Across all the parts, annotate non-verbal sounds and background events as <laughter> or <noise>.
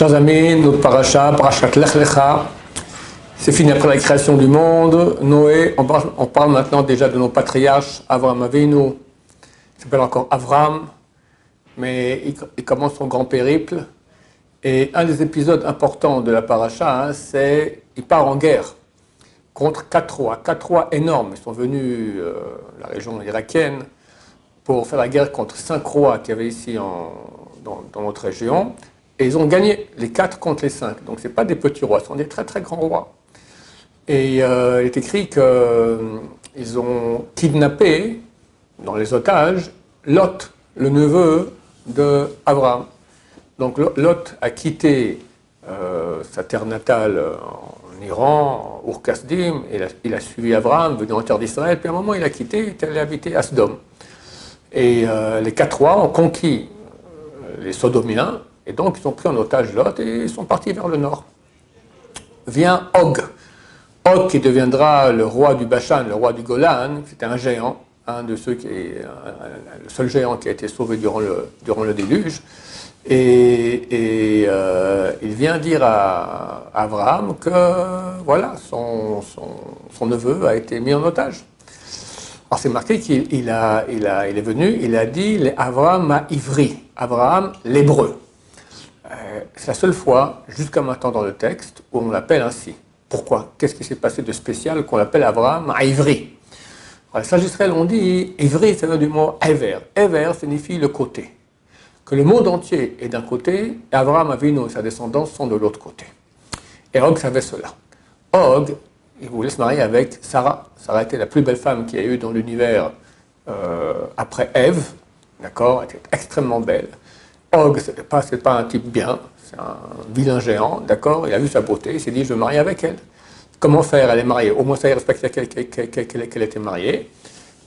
Chers amis, notre paracha, parachat c'est fini après la création du monde. Noé, on parle, maintenant déjà de nos patriarches. Avraham Avinu, il s'appelle encore Avram, mais il, commence son grand périple. Et un des épisodes importants de la paracha, hein, c'est il part en guerre contre quatre rois. Quatre rois énormes. Ils sont venus euh, la région irakienne pour faire la guerre contre cinq rois qu'il y avait ici dans, notre région. Et ils ont gagné les quatre contre les cinq. Donc ce pas des petits rois, ce sont des très très grands rois. Et euh, il est écrit qu'ils euh, ont kidnappé dans les otages Lot, le neveu de Abraham. Donc Lot a quitté sa terre natale en Iran, Ur Kasdim, il a, il a suivi Abraham, venu en terre d'Israël, puis à un moment il a quitté, il est allé habiter à Sdom. Et euh, les quatre rois ont conquis euh, les Sodomiens, et donc ils ont pris en otage Lot et ils sont partis vers le nord. Vient Og. Og qui deviendra le roi du Bashan, le roi du Golan, c'était un géant, un de ceux qui le seul géant qui a été sauvé durant le, durant le déluge. Et, euh, il vient dire à, Abraham que voilà, son, son, neveu a été mis en otage. Alors c'est marqué qu'il il a, il a, il est venu, il a dit Abraham a ivri, Abraham l'hébreu. Euh, c'est la seule fois, jusqu'à maintenant dans le texte, où on l'appelle ainsi. Pourquoi? Qu'est-ce qui s'est passé de spécial qu'on l'appelle Abraham à ivri Les sages Israël ont dit ivri, ça vient du mot ever. Ever signifie le côté que le monde entier est d'un côté, et Abraham Avinu et sa descendance sont de l'autre côté. Et Og savait cela. Og, il voulait se marier avec Sarah. Sarah était la plus belle femme qu'il y a eu dans l'univers euh, après Ève, d'accord? Elle était extrêmement belle. Og, ce n'est pas, pas un type bien, c'est un vilain géant, d'accord Il a vu sa beauté, il s'est dit, je me marier avec elle. Comment faire? Elle est mariée. Au moins, ça y respectait qu'elle était mariée.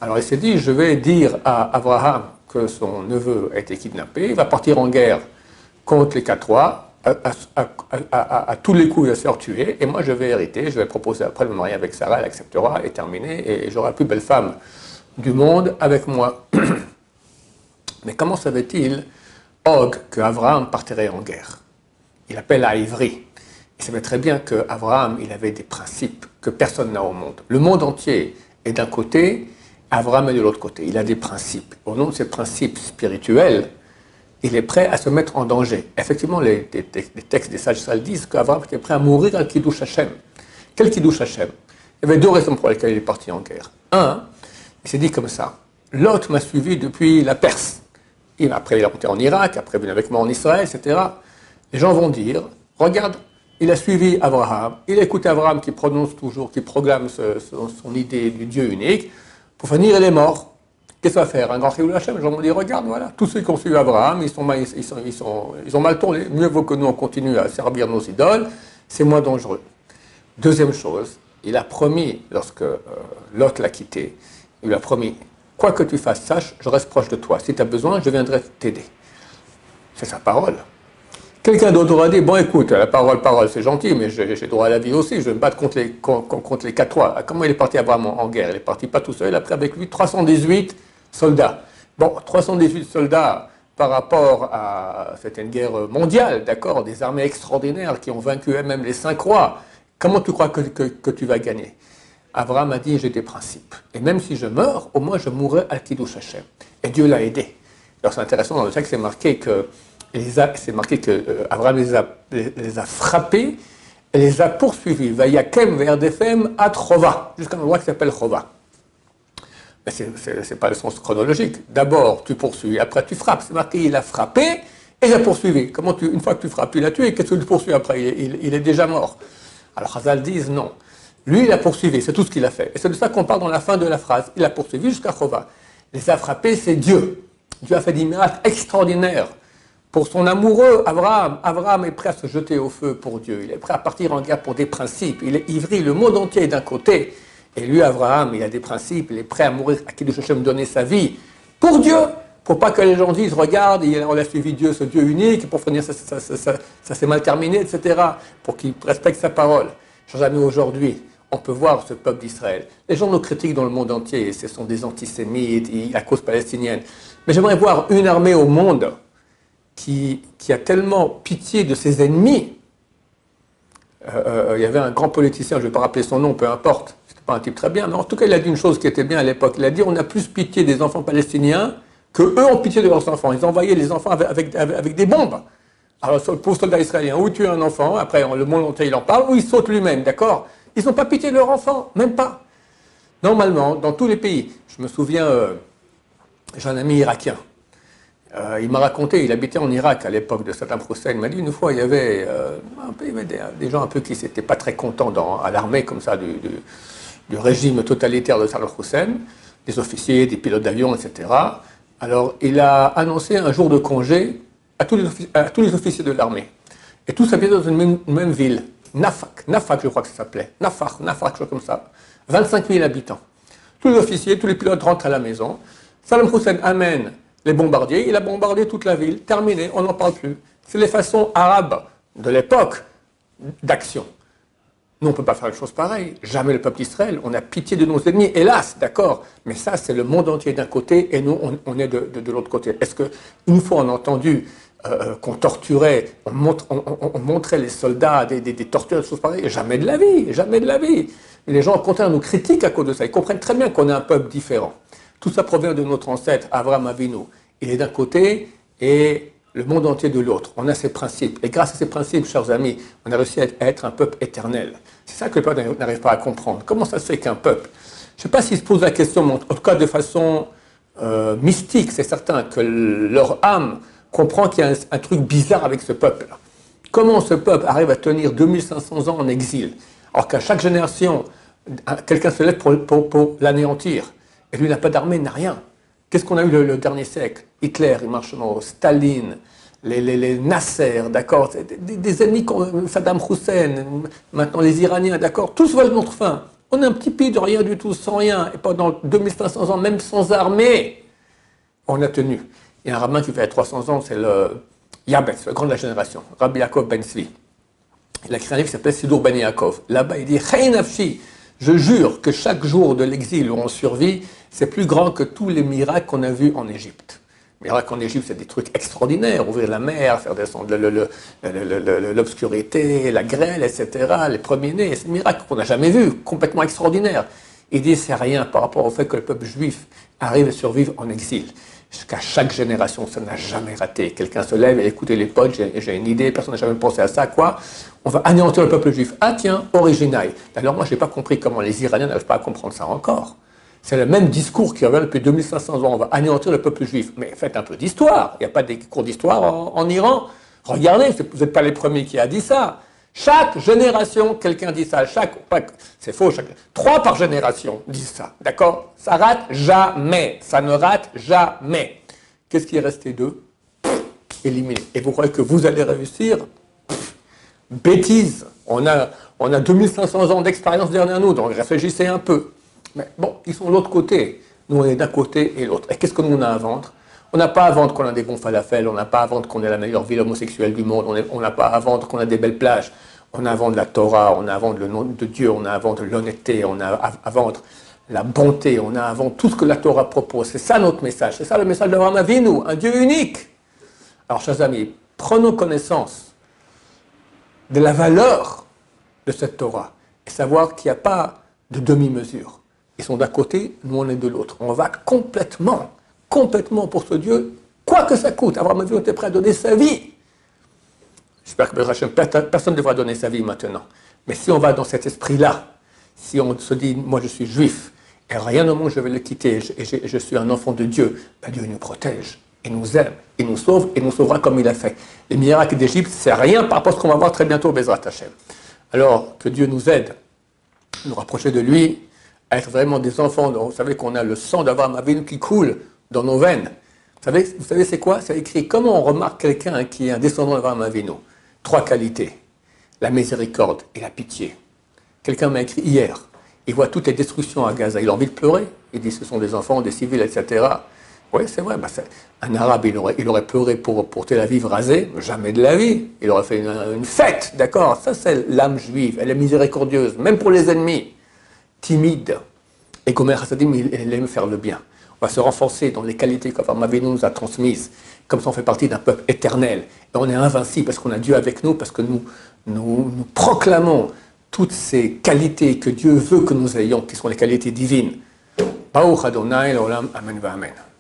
Alors il s'est dit, je vais dire à Abraham que son neveu a été kidnappé, il va partir en guerre contre les quatre rois, à, tous les coups il va se faire tuer, et moi je vais hériter, je vais proposer après de me marier avec Sarah, elle acceptera, et terminé, et j'aurai la plus belle femme du monde avec moi. <clears throat> Mais comment savait-il, Og, que Abraham partirait en guerre Il appelle à Ivry. Il savait très bien qu'Abraham, il avait des principes que personne n'a au monde. Le monde entier est d'un côté, Abraham est de l'autre côté. Il a des principes. Au nom de ces principes spirituels, il est prêt à se mettre en danger. Effectivement, les, textes des sages disent qu'Abraham était prêt à mourir le Kiddush Hashem. Quel Kiddush Hashem? Il y avait deux raisons pour lesquelles il est parti en guerre. Un, il s'est dit comme ça L'autre m'a suivi depuis la Perse. Après, il a monté en Irak, après, il est avec moi en Israël, etc. Les gens vont dire Regarde, il a suivi Abraham, il a écouté Abraham qui prononce toujours, qui proclame son idée du Dieu unique. Pour finir, il est mort. Qu'est-ce qu'on va faire Un grand Chilou Hachem? Les gens vont dire regarde, voilà, tous ceux qui ont suivi Abraham, ils, sont, ils ont mal tourné. Mieux vaut que nous, on continue à servir nos idoles, c'est moins dangereux. Deuxième chose, il a promis, lorsque euh, Lot l'a quitté, il lui a promis quoi que tu fasses, sache, je reste proche de toi. Si tu as besoin, je viendrai t'aider. C'est sa parole. Quelqu'un d'autre aura dit, bon écoute, la parole, parole, c'est gentil, mais j'ai droit à la vie aussi, je vais me battre contre les, contre les 4 rois. Comment il est parti Abraham en, guerre Il est parti pas tout seul, il a pris avec lui 318 soldats. Bon, 318 soldats par rapport à... C'était une guerre mondiale, d'accord? Des armées extraordinaires qui ont vaincu même les 5 rois. Comment tu crois que, tu vas gagner? Abraham a dit, j'ai des principes. Et même si je meurs, au moins je mourrai à Kiddush Hashem. Et Dieu l'a aidé. Alors c'est intéressant, dans le texte, c'est marqué que c'est marqué qu'Abraham les a, les a frappés et les a poursuivis. Vayakem verdefem atrova, jusqu'à un endroit qui s'appelle Chova. Mais ce n'est pas le sens chronologique. D'abord, tu poursuis, après tu frappes. C'est marqué, il a frappé et il a poursuivi. Comment tu, une fois que tu frappes, il a tué, qu'est-ce que tu poursuis après? Il, est déjà mort. Alors Hazal disent non. Lui, il a poursuivi, c'est tout ce qu'il a fait. Et c'est de ça qu'on parle dans la fin de la phrase. Il a poursuivi jusqu'à Chova. Les a frappés, c'est Dieu. Dieu a fait des miracles extraordinaires. Pour son amoureux, Abraham, Abraham est prêt à se jeter au feu pour Dieu. Il est prêt à partir en guerre pour des principes. Il est ivri, le monde entier d'un côté. Et lui, Abraham, il a des principes. Il est prêt à mourir, à qui me donner sa vie pour Dieu. Pour pas que les gens disent, regarde, on a suivi Dieu, ce Dieu unique, pour finir, ça, ça, s'est mal terminé, etc. Pour qu'il respecte sa parole. Amis, aujourd'hui, on peut voir ce peuple d'Israël. Les gens nous critiquent dans le monde entier, ce sont des antisémites, à cause palestinienne. Mais j'aimerais voir une armée au monde qui, a tellement pitié de ses ennemis. Euh, euh, il y avait un grand politicien, je ne vais pas rappeler son nom, peu importe, c'était pas un type très bien, mais en tout cas, il a dit une chose qui était bien à l'époque. Il a dit on a plus pitié des enfants palestiniens que eux ont pitié de leurs enfants. Ils envoyaient les enfants avec, des bombes. Alors, pour soldat israélien, ou tuer un enfant, après le monde entier il en parle, ou il saute lui-même, d'accord? Ils n'ont pas pitié de leurs enfants, même pas. Normalement, dans tous les pays, je me souviens, euh, j'ai un ami irakien. Euh, il m'a raconté, il habitait en Irak à l'époque de Saddam Hussein. Il m'a dit une fois, il y avait, euh, des, gens un peu qui n'étaient pas très contents dans, à l'armée comme ça du, régime totalitaire de Saddam Hussein, des officiers, des pilotes d'avion, etc. Alors il a annoncé un jour de congé à tous les, officiers de l'armée. Et tous habitent dans une même, ville, Nafak, Nafak je crois que ça s'appelait, Nafak, Nafak, chose comme ça, 25 000 habitants. Tous les officiers, tous les pilotes rentrent à la maison. Saddam Hussein amène les bombardiers, il a bombardé toute la ville, terminé, on n'en parle plus. C'est les façons arabes de l'époque d'action. Nous, on ne peut pas faire une chose pareille. Jamais le peuple d'Israël. On a pitié de nos ennemis, hélas, d'accord. Mais ça, c'est le monde entier d'un côté et nous, on, est de, l'autre côté. Est-ce qu'une fois on a entendu euh, euh, qu'on torturait, on, montrait les soldats des, tortures, des choses pareilles Jamais de la vie, jamais de la vie. les gens, au contraire, nous critiquent à cause de ça. Ils comprennent très bien qu'on est un peuple différent. Tout ça provient de notre ancêtre, Abraham Avinu. Il est d'un côté et le monde entier de l'autre. On a ses principes. Et grâce à ces principes, chers amis, on a réussi à être un peuple éternel. C'est ça que le peuple n'arrive pas à comprendre. Comment ça se fait qu'un peuple, je ne sais pas s'ils se posent la question, mais en tout cas de façon euh, mystique, c'est certain que leur âme comprend qu'il y a un, truc bizarre avec ce peuple. Comment ce peuple arrive à tenir 2500 ans en exil, alors qu'à chaque génération, quelqu'un se lève pour l'anéantir et lui n'a pas d'armée, n'a rien. Qu'est-ce qu'on a eu le, dernier siècle? Hitler, il marche dans Staline, les, les, Nasser, d'accord? Des, ennemis comme Saddam Hussein, maintenant les Iraniens, d'accord? Tous veulent notre fin. On est un petit pays de rien du tout, sans rien, et pendant 2500 ans, même sans armée, on a tenu. A un rabbin qui fait 300 ans, c'est le Yabetz, le grand de la génération, Rabbi Yaakov Ben Svi. Il a écrit un livre qui s'appelle Sidour Ben Yaakov. Là-bas, il dit je jure que chaque jour de l'exil où on survit, c'est plus grand que tous les miracles qu'on a vus en Égypte. Les miracles en Égypte, c'est des trucs extraordinaires. Ouvrir la mer, faire descendre l'obscurité, la grêle, etc. Les premiers-nés, c'est des miracles qu'on n'a jamais vus, complètement extraordinaires. Il dit, c'est rien par rapport au fait que le peuple juif arrive à survivre en exil. Jusqu'à chaque génération, ça n'a jamais raté. Quelqu'un se lève et écoute les potes, j'ai une idée, personne n'a jamais pensé à ça, quoi. On va anéantir le peuple juif. Ah tiens, original. D'ailleurs, moi, je n'ai pas compris comment les Iraniens n'arrivent pas à comprendre ça encore. C'est le même discours qui revient depuis 2500 ans. On va anéantir le peuple juif. Mais faites un peu d'histoire. Il n'y a pas des cours d'histoire en, Iran. Regardez, vous n'êtes pas les premiers qui a dit ça. Chaque génération, quelqu'un dit ça. Chaque, c'est faux. Chaque, trois par génération disent ça. D'accord? Ça rate jamais. Ça ne rate jamais. Qu'est-ce qui est resté d'eux? Éliminé. Et vous croyez que vous allez réussir? Bêtise. On a, on a 2500 ans d'expérience derrière nous, donc réfléchissez un peu. Mais bon, ils sont de l'autre côté. Nous, on est d'un côté et l'autre. Et qu'est-ce que nous, on a à vendre? On n'a pas à vendre qu'on a des bons falafels, on n'a pas à vendre qu'on est la meilleure ville homosexuelle du monde, on n'a pas à vendre qu'on a des belles plages. On a à vendre la Torah, on a à vendre le nom de Dieu, on a à vendre l'honnêteté, on a à vendre la bonté, on a à vendre tout ce que la Torah propose. C'est ça notre message, c'est ça le message d'Abraham Avinu, un Dieu unique. Alors, chers amis, prenons connaissance de la valeur de cette Torah et savoir qu'il n'y a pas de demi-mesure. Ils sont d'un côté, nous on est de l'autre. On va complètement complètement pour ce Dieu, quoi que ça coûte. Abraham Avinu était prêt à donner sa vie. J'espère que personne ne devra donner sa vie maintenant. Mais si on va dans cet esprit-là, si on se dit, moi je suis juif, et rien au monde je vais le quitter, et je, suis un enfant de Dieu, ben Dieu nous protège, il nous aime, il nous sauve, et nous sauvera comme il a fait. Les miracles d'Égypte, c'est rien par rapport à ce qu'on va voir très bientôt au Bezrat Hashem. Alors, que Dieu nous aide, nous rapprocher de lui, à être vraiment des enfants. Vous savez qu'on a le sang d'avoir Avinu qui coule dans nos veines. Vous savez, vous savez c'est quoi? C'est écrit comment on remarque quelqu'un qui est un descendant d'Abraham Avinu? Trois qualités la miséricorde et la pitié. Quelqu'un m'a écrit hier. Il voit toutes les destructions à Gaza. Il a envie de pleurer. Il dit ce sont des enfants, des civils, etc. Oui, c'est vrai. Bah, un arabe, il aurait, il pleuré pour, pour Tel Aviv rasé. Jamais de la vie. Il aurait fait une, fête. D'accord? Ça, c'est l'âme juive. Elle est miséricordieuse, même pour les ennemis. Timide. Et Gomer Hassadim, il aime faire le bien va se renforcer dans les qualités qu'Avraham nous a transmises. comme ça on fait partie d'un peuple éternel. Et on est invincible parce qu'on a Dieu avec nous, parce que nous, nous, nous proclamons toutes ces qualités que Dieu veut que nous ayons, qui sont les qualités divines. Baruch Adonai, l'olam, amen, amen.